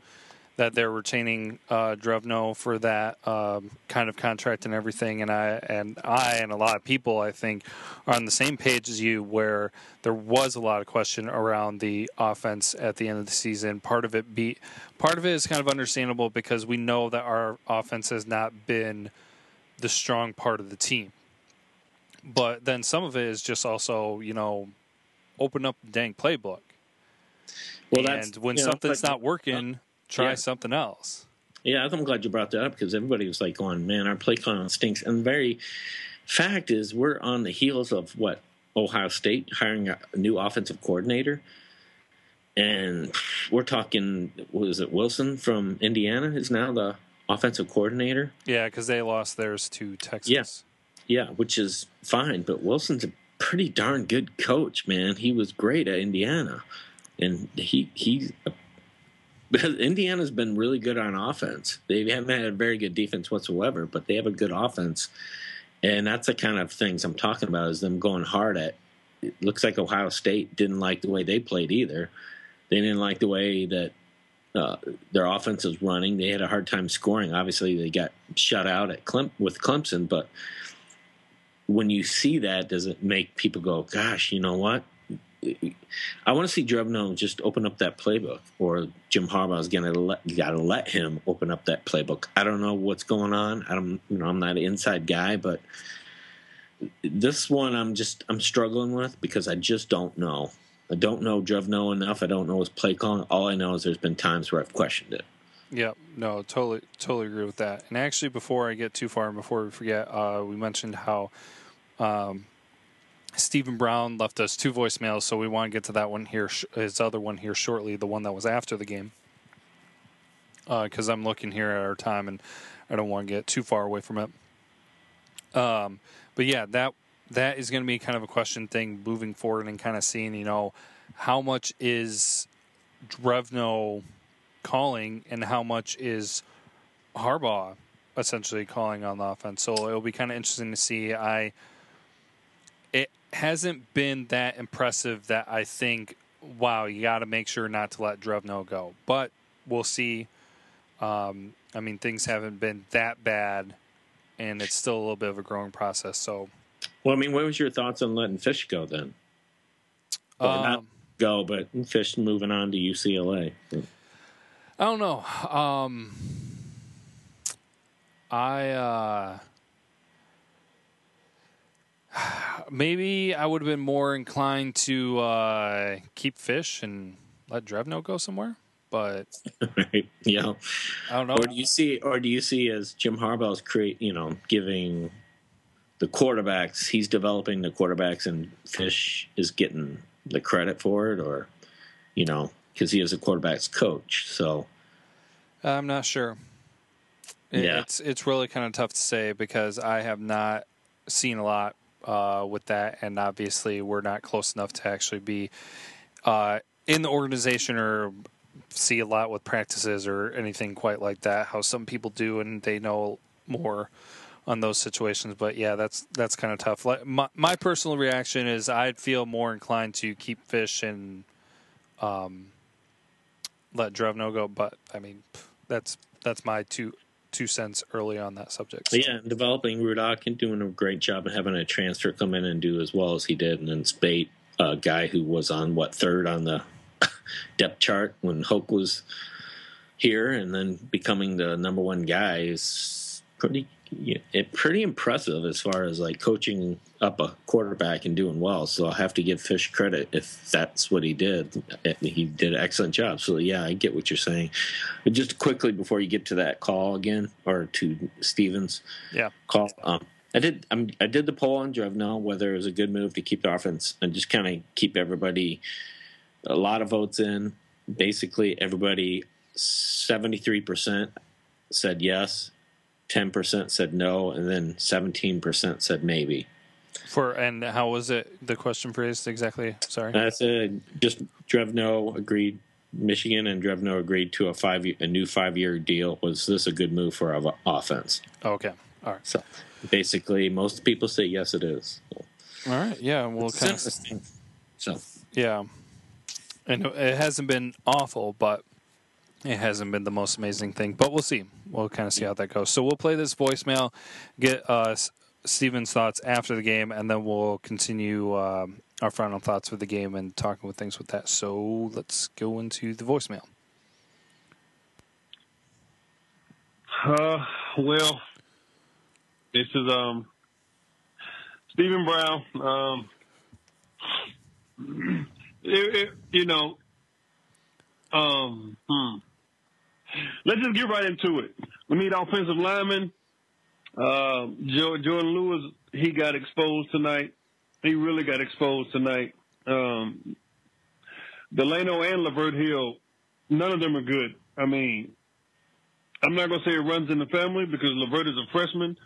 that they're retaining uh, Drevno for that um, kind of contract and everything. And I and I and a lot of people I think are on the same page as you, where there was a lot of question around the offense at the end of the season. Part of it be part of it is kind of understandable because we know that our offense has not been the strong part of the team. But then some of it is just also, you know, open up the dang playbook. Well, that's and when you know, something's like- not working, uh, try yeah. something else. Yeah, I'm glad you brought that up because everybody was like going, man, our play calling stinks. And the very fact is, we're on the heels of what Ohio State hiring a new offensive coordinator. And we're talking, was it Wilson from Indiana is now the offensive coordinator? Yeah, because they lost theirs to Texas. Yeah, which is fine. But Wilson's a pretty darn good coach, man. He was great at Indiana. And he because Indiana's been really good on offense. They haven't had a very good defense whatsoever, but they have a good offense. And that's the kind of things I'm talking about is them going hard at. It looks like Ohio State didn't like the way they played either. They didn't like the way that uh, their offense was running. They had a hard time scoring. Obviously, they got shut out at Clem- with Clemson, but when you see that, does it make people go, "Gosh, you know what? I want to see Drevno just open up that playbook, or Jim Harbaugh is gonna let got to let him open up that playbook. I don't know what's going on. I don't, you know, I'm not an inside guy, but this one I'm just I'm struggling with because I just don't know. I don't know Drevno enough. I don't know his play calling. All I know is there's been times where I've questioned it. Yeah, no, totally, totally agree with that. And actually, before I get too far and before we forget, uh, we mentioned how um, Stephen Brown left us two voicemails, so we want to get to that one here, his other one here shortly, the one that was after the game. Because I'm looking here at our time, and I don't want to get too far away from it. Um, but yeah, that that is going to be kind of a question thing moving forward, and kind of seeing, you know, how much is Drevno calling and how much is Harbaugh essentially calling on the offense. So it'll be kind of interesting to see. I it hasn't been that impressive that I think, wow, you got to make sure not to let Drevno go. But we'll see. Um, I mean, things haven't been that bad, and it's still a little bit of a growing process. So, Well, I mean, what was your thoughts on letting Fisch go then? Well, not um, go, but Fisch moving on to UCLA. I don't know. Um, I uh, maybe I would have been more inclined to uh, keep Fisch and let Drevno go somewhere, but right? Know, I don't know. or do you see, or do you see as Jim Harbaugh's create, you know, giving the quarterbacks, he's developing the quarterbacks, and Fisch is getting the credit for it, or you know, because he is a quarterbacks coach. So I'm not sure. It- Yeah. It's it's really kind of tough to say because I have not seen a lot uh, with that, and obviously we're not close enough to actually be uh, in the organization or see a lot with practices or anything quite like that. How some people do, and they know more on those situations. But yeah, that's that's kind of tough. Like, my my personal reaction is I'd feel more inclined to keep Fisch and um, let Drevno go. But I mean, that's that's my two two cents early on that subject. But yeah, developing Rudock and doing a great job of having a transfer come in and do as well as he did, and then Speight, a guy who was on what third on the depth chart when Hoke was here, and then becoming the number one guy is pretty yeah, it, pretty impressive as far as like coaching up a quarterback and doing well. So I'll have to give Fisch credit if that's what he did. He did an excellent job. So yeah, I get what you're saying. But just quickly before you get to that call again or to Stevens Yeah. call. Um, I did. I'm, I did the poll on Drevno whether it was a good move to keep the offense and just kind of keep everybody a lot of votes in. Basically, everybody seventy three percent said yes, ten percent said no, and then seventeen percent said maybe. For and how was it? The question phrased exactly. Sorry. I said just Drevno agreed. Michigan and Drevno agreed to a five a new five year deal. Was this a good move for our offense? okay. All right. So basically, most people say yes, it is. All right. Yeah. We'll It's kind of interesting. So Yeah, and it hasn't been awful, but it hasn't been the most amazing thing, but we'll see. We'll kind of see how that goes. So we'll play this voicemail, get uh, Steven's thoughts after the game, and then we'll continue uh, our final thoughts for the game and talking with things with that. So let's go into the voicemail. Uh, well, this is um Stephen Brown. Um, it, it, you know, um, hmm. let's just get right into it. We need offensive linemen. Uh, Jourdan Lewis, he got exposed tonight. He really got exposed tonight. Um, Delano and Lavert Hill, none of them are good. I mean, I'm not going to say it runs in the family because Lavert is a freshman,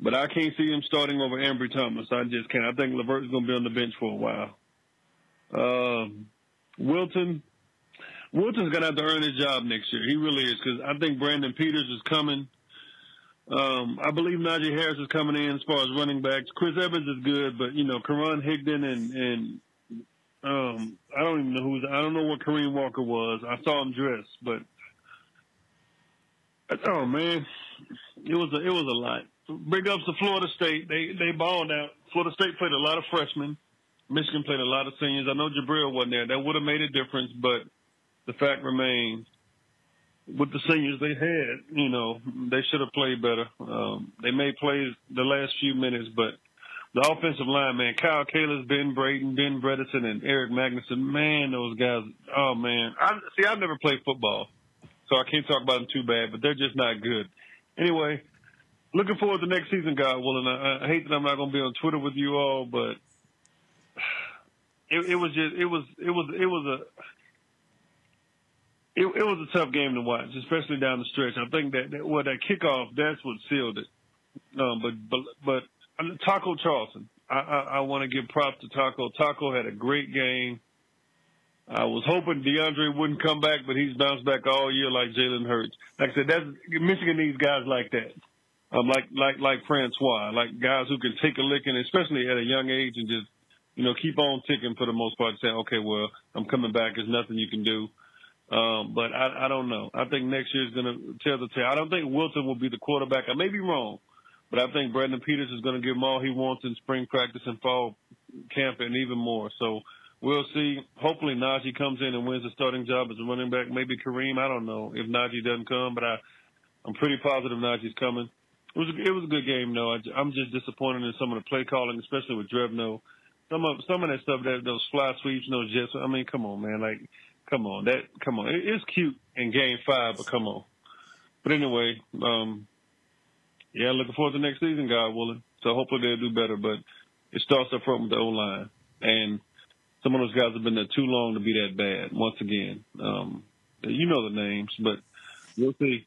but I can't see him starting over Ambry Thomas. I just can't. I think Lavert is going to be on the bench for a while. Um, Wilton, Wilton's to have to earn his job next year. He really is because I think Brandon Peters is coming. Um, I believe Najee Harris is coming in as far as running backs. Chris Evans is good, but you know, Karan Higdon and and um, I don't even know who's. I don't know what Kareem Walker was. I saw him dress, but oh man, it was a, it was a lot. Big ups to Florida State. They they balled out. Florida State played a lot of freshmen. Michigan played a lot of seniors. I know Jabrill wasn't there. That would have made a difference, but the fact remains with the seniors they had, you know, they should have played better. Um, they made plays the last few minutes, but the offensive line, man, Kyle Kalis, Ben Braden, Ben Bredeson, and Erik Magnuson, man, those guys, oh man. I see I've never played football, so I can't talk about them too bad, but they're just not good. Anyway, looking forward to next season, God willing. I, I hate that I'm not gonna be on Twitter with you all, but it, it was just it was it was it was a it, it was a tough game to watch, especially down the stretch. I think that, that well, that kickoff that's what sealed it. Um, but but but Taco Charlton, I, I, I want to give props to Taco. Taco had a great game. I was hoping Deondre wouldn't come back, but he's bounced back all year like Jalen Hurts. Like I said, that's Michigan needs guys like that. Um, like like like Francois, like guys who can take a licking, especially at a young age, and just you know keep on ticking for the most part. Say, okay, well, I'm coming back. There's nothing you can do. Um, but I, I don't know. I think next year is going to tell the tale. I don't think Wilton will be the quarterback. I may be wrong, but I think Brandon Peters is going to give him all he wants in spring practice and fall camp and even more. So we'll see. Hopefully Najee comes in and wins the starting job as a running back. Maybe Kareem. I don't know if Najee doesn't come, but I, I'm pretty positive Najee's coming. It was a, it was a good game though. I, I'm just disappointed in some of the play calling, especially with Drevno. Some of some of that stuff that those fly sweeps, no jets. I mean, come on, man. Like Come on, that come on. It's cute in Game Five, but come on. But anyway, um, yeah, looking forward to next season, God willing. So hopefully they'll do better. But it starts up front with the O line, and some of those guys have been there too long to be that bad. Once again, um, you know the names, but we'll see.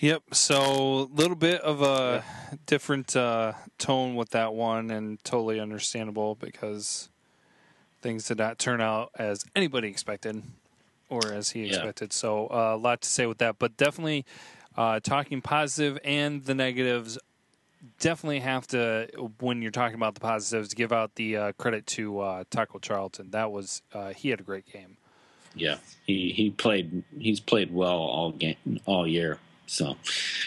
Yep. So a little bit of a different uh, tone with that one, and totally understandable because things did not turn out as anybody expected or as he expected. Yeah. So uh, a lot to say with that, but definitely uh, talking positive and the negatives. Definitely have to when you're talking about the positives, give out the uh, credit to uh, Taco Charlton. That was uh, he had a great game. Yeah, he he played he's played well all game all year. So,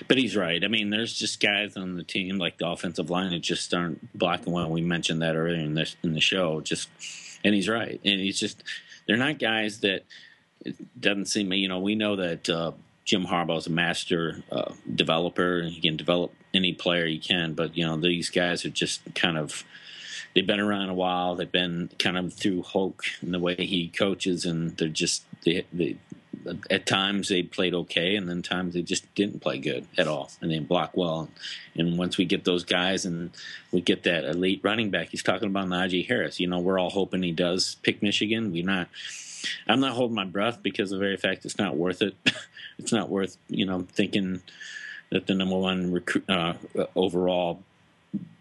but he's right. I mean, there's just guys on the team like the offensive line that just aren't blocking well. We mentioned that earlier in this in the show. Just and he's right. And he's just they're not guys that it doesn't seem. You know, we know that uh, Jim Harbaugh is a master uh, developer. And he can develop any player he can, but you know these guys are just kind of they've been around a while. They've been kind of through Hoke and the way he coaches, and they're just they, they at times they played okay, and then times they just didn't play good at all, and they block well. And once we get those guys and we get that elite running back, he's talking about Najee Harris. You know, we're all hoping he does pick Michigan. We're not. I'm not holding my breath because of the very fact it's not worth it. it's not worth you know thinking that the number one recruit uh, overall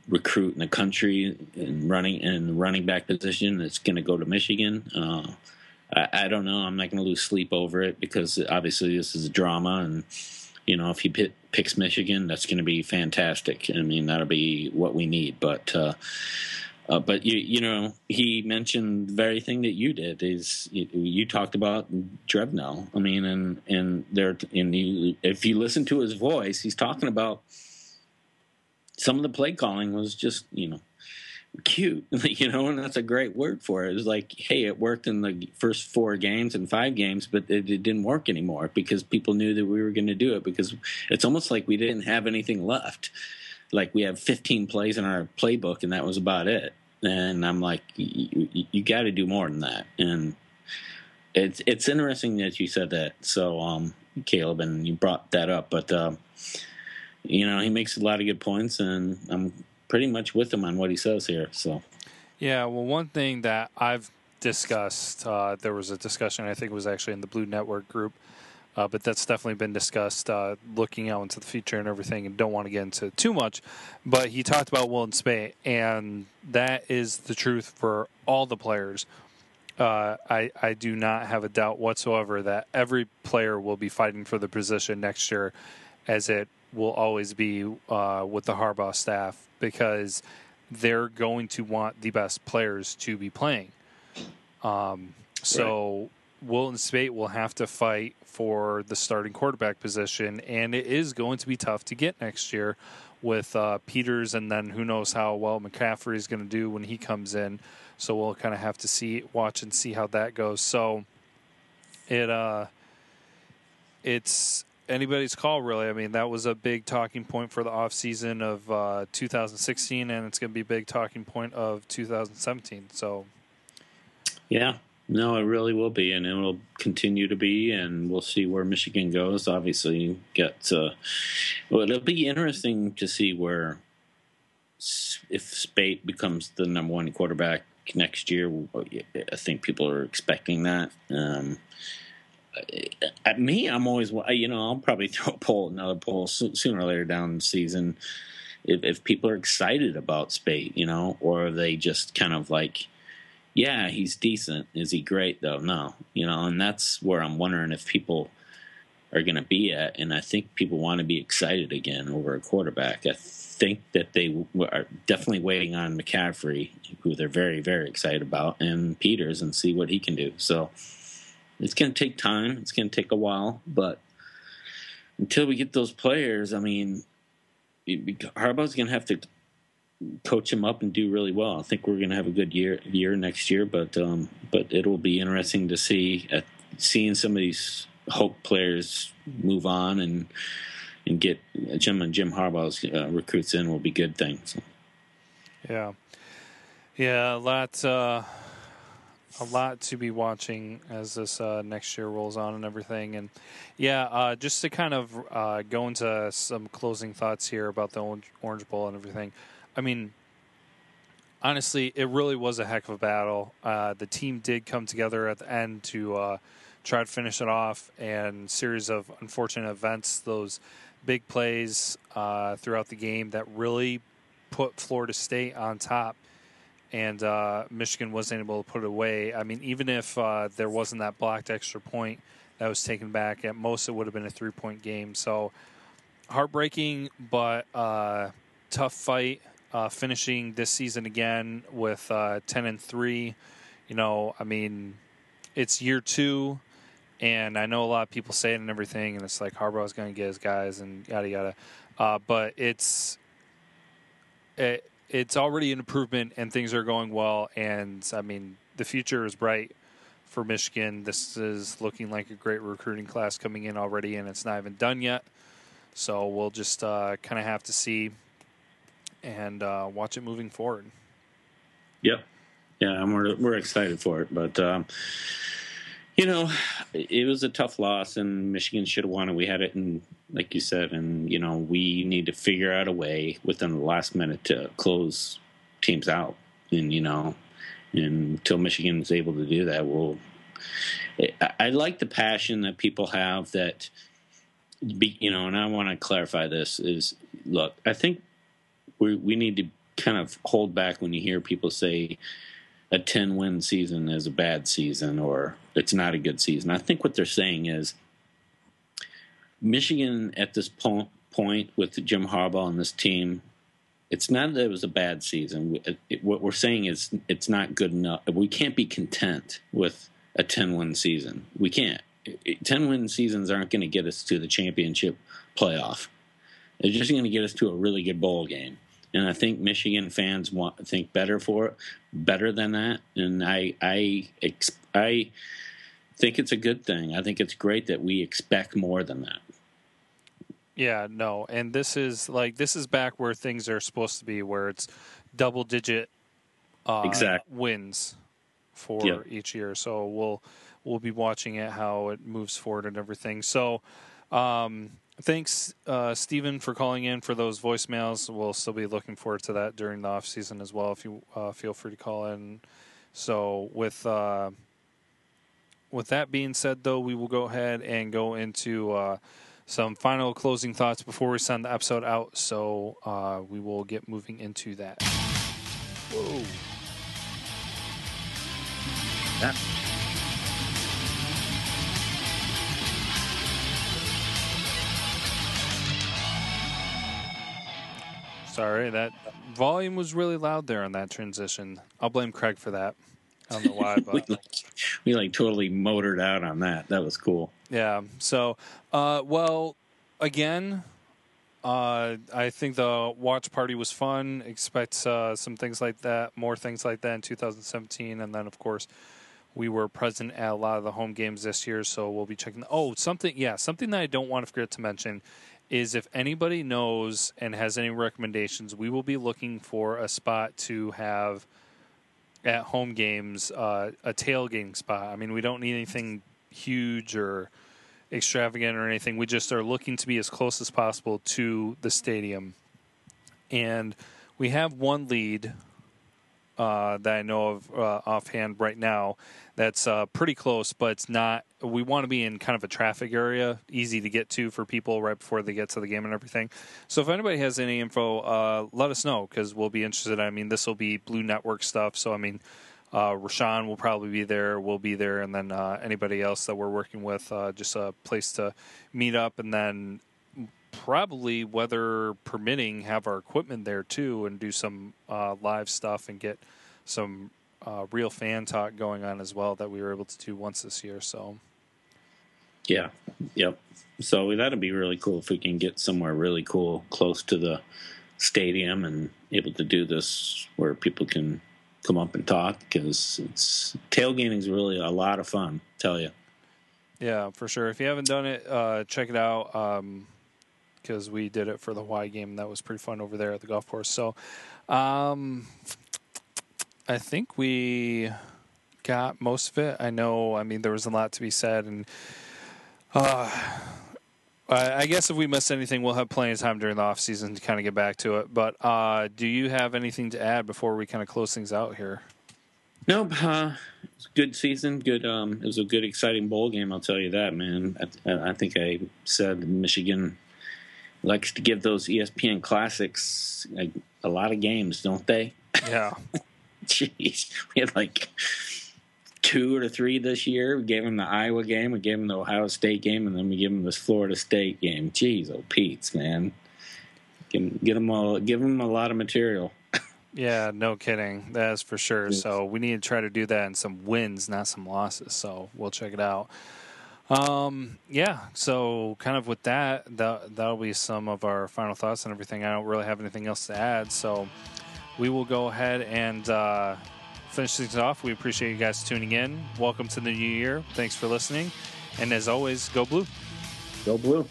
recruit in the country and running in running back position is going to go to Michigan. Uh, I, I don't know. I'm not going to lose sleep over it because obviously this is a drama, and you know if he pit, picks Michigan, that's going to be fantastic. I mean that'll be what we need. But uh, Uh, but you you know he mentioned the very thing that you did is you, you talked about Drevno. I mean, and and there and you, if you listen to his voice, he's talking about some of the play calling was just you know cute, you know, and that's a great word for it. It's like, hey, it worked in the first four games and five games, but it, it didn't work anymore because people knew that we were going to do it because it's almost like we didn't have anything left. Like we have 15 plays in our playbook, and that was about it. And I'm like, you, got to do more than that. And it's it's interesting that you said that. So, um, Caleb, and you brought that up, but. Uh, you know, he makes a lot of good points, and I'm pretty much with him on what he says here. So, yeah. Well, one thing that I've discussed, uh, there was a discussion. I think it was actually in the Blue Network group, uh, but that's definitely been discussed. Uh, looking out into the future and everything, and don't want to get into too much. But he talked about Will and Speight, and that is the truth for all the players. Uh, I, I do not have a doubt whatsoever that every player will be fighting for the position next year, as it will always be uh, with the Harbaugh staff because they're going to want the best players to be playing. Um, so right. Wilton Speight will have to fight for the starting quarterback position, and it is going to be tough to get next year with uh, Peters, and then who knows how well McCaffrey is going to do when he comes in. So we'll kind of have to see, watch, and see how that goes. So it uh, it's anybody's call, really. I mean, that was a big talking point for the offseason of uh, 2016, and it's going to be a big talking point of 2017. So, yeah, no, it really will be, and it will continue to be, and we'll see where Michigan goes. Obviously, get uh, well, it'll be interesting to see where if Speight becomes the number one quarterback next year. I think people are expecting that. Um, at me, I'm always, you know, I'll probably throw a poll, another poll sooner or later down the season. If, if people are excited about Speight, you know, or they just kind of like, yeah, he's decent. Is he great though? No, you know, and that's where I'm wondering if people are going to be at. And I think people want to be excited again over a quarterback. I think that they are definitely waiting on McCaffrey, who they're very, very excited about, and Peters, and see what he can do. So it's going to take time. It's going to take a while, but until we get those players, I mean, Harbaugh's going to have to coach him up and do really well. I think we're going to have a good year year next year, but um, but it will be interesting to see seeing some of these Hoke players move on and and get Jim and Jim Harbaugh's uh, recruits in will be good things. Yeah, yeah, a lot. Uh a lot to be watching as this uh, next year rolls on and everything. And yeah, uh, just to kind of uh, go into some closing thoughts here about the Orange Bowl and everything. I mean, honestly, it really was a heck of a battle. Uh, the team did come together at the end to uh, try to finish it off, and series of unfortunate events, those big plays uh, throughout the game that really put Florida State on top and uh, Michigan wasn't able to put it away. I mean, even if uh, there wasn't that blocked extra point that was taken back, at most it would have been a three point game. So heartbreaking, but uh, tough fight. Uh, finishing this season again with uh, ten and three. You know, I mean, it's year two, and I know a lot of people say it and everything, and it's like Harbaugh's going to get his guys and yada yada. Uh, but it's it, it's already an improvement and things are going well. And I mean, the future is bright for Michigan. This is looking like a great recruiting class coming in already, and it's not even done yet. So we'll just uh, kind of have to see and uh, watch it moving forward. Yep. Yeah, and we're we're excited for it, but um, you know, it was a tough loss, and Michigan should have won it. We had it and like you said, and you know, we need to figure out a way within the last minute to close teams out, and you know, and until Michigan is able to do that, we'll. I like the passion that people have that, you know, and I want to clarify this is look, I think we we need to kind of hold back when you hear people say a 10 win season is a bad season or it's not a good season. I think what they're saying is Michigan at this point with Jim Harbaugh and this team it's not that it was a bad season. It, it, what we're saying is it's not good enough. We can't be content with a 10 win season. We can't. 10 win seasons aren't going to get us to the championship playoff. They're just going to get us to a really good bowl game. And I think Michigan fans want think better for it, better than that. And I I I think it's a good thing. I think it's great that we expect more than that. Yeah, no, and this is like this is back where things are supposed to be, where it's double digit uh, exact wins for yep. each year. So we'll we'll be watching it how it moves forward and everything. So um, thanks, uh, Stephen, for calling in for those voicemails. We'll still be looking forward to that during the off season as well. If you uh, feel free to call in. So with uh, with that being said, though, we will go ahead and go into uh, some final closing thoughts before we send the episode out. So uh, we will get moving into that. Whoa. That. Sorry, that volume was really loud there on that transition. I'll blame Craig for that. I don't know why, but we, like, we like totally motored out on that. That was cool. Yeah. So, uh, well, again, uh, I think the watch party was fun. Expect uh, some things like that, more things like that in 2017, and then of course we were present at a lot of the home games this year, so we'll be checking. Oh, something, yeah, something that I don't want to forget to mention is if anybody knows and has any recommendations, we will be looking for a spot to have at home games, uh, a tailgating spot. I mean, we don't need anything huge or extravagant or anything. We just are looking to be as close as possible to the stadium. And we have one lead uh, that I know of uh, offhand right now that's uh, pretty close, but it's not. We want to be in kind of a traffic area, easy to get to for people right before they get to the game and everything. So if anybody has any info, uh, let us know because we'll be interested. I mean, this will be Blue Network stuff, so I mean, uh, Rashawn will probably be there. We'll be there, and then uh, anybody else that we're working with, uh, just a place to meet up, and then probably, weather permitting, have our equipment there too, and do some uh, live stuff and get some uh, real fan talk going on as well that we were able to do once this year. So, yeah, yep. So that'd be really cool if we can get somewhere really cool close to the stadium and able to do this where people can come up and talk because it's tailgating is really a lot of fun. Tell you. Yeah, for sure. If you haven't done it, uh, check it out because um, we did it for the Y game. And That was pretty fun over there at the golf course. So, um, I think we got most of it. I know. I mean, there was a lot to be said, and uh, I guess if we miss anything, we'll have plenty of time during the off season to kind of get back to it. But uh, do you have anything to add before we kind of close things out here? Nope. Uh, good season. Good. Um, it was a good, exciting bowl game. I'll tell you that, man. I, I think I said Michigan likes to give those ESPN classics a, a lot of games, don't they? Yeah. Jeez, we had like two or three this year. We gave him the Iowa game, we gave him the Ohio State game, and then we gave him this Florida State game. Jeez, oh Pete's man, get, get him a give him a lot of material. Yeah, no kidding. That's for sure. Yes. So we need to try to do that in some wins, not some losses. So we'll check it out. Um, yeah. So kind of with that, that that'll be some of our final thoughts and everything. I don't really have anything else to add. So we will go ahead and uh, finish things off. We appreciate you guys tuning in. Welcome to the new year. Thanks for listening. And as always, go blue. Go blue.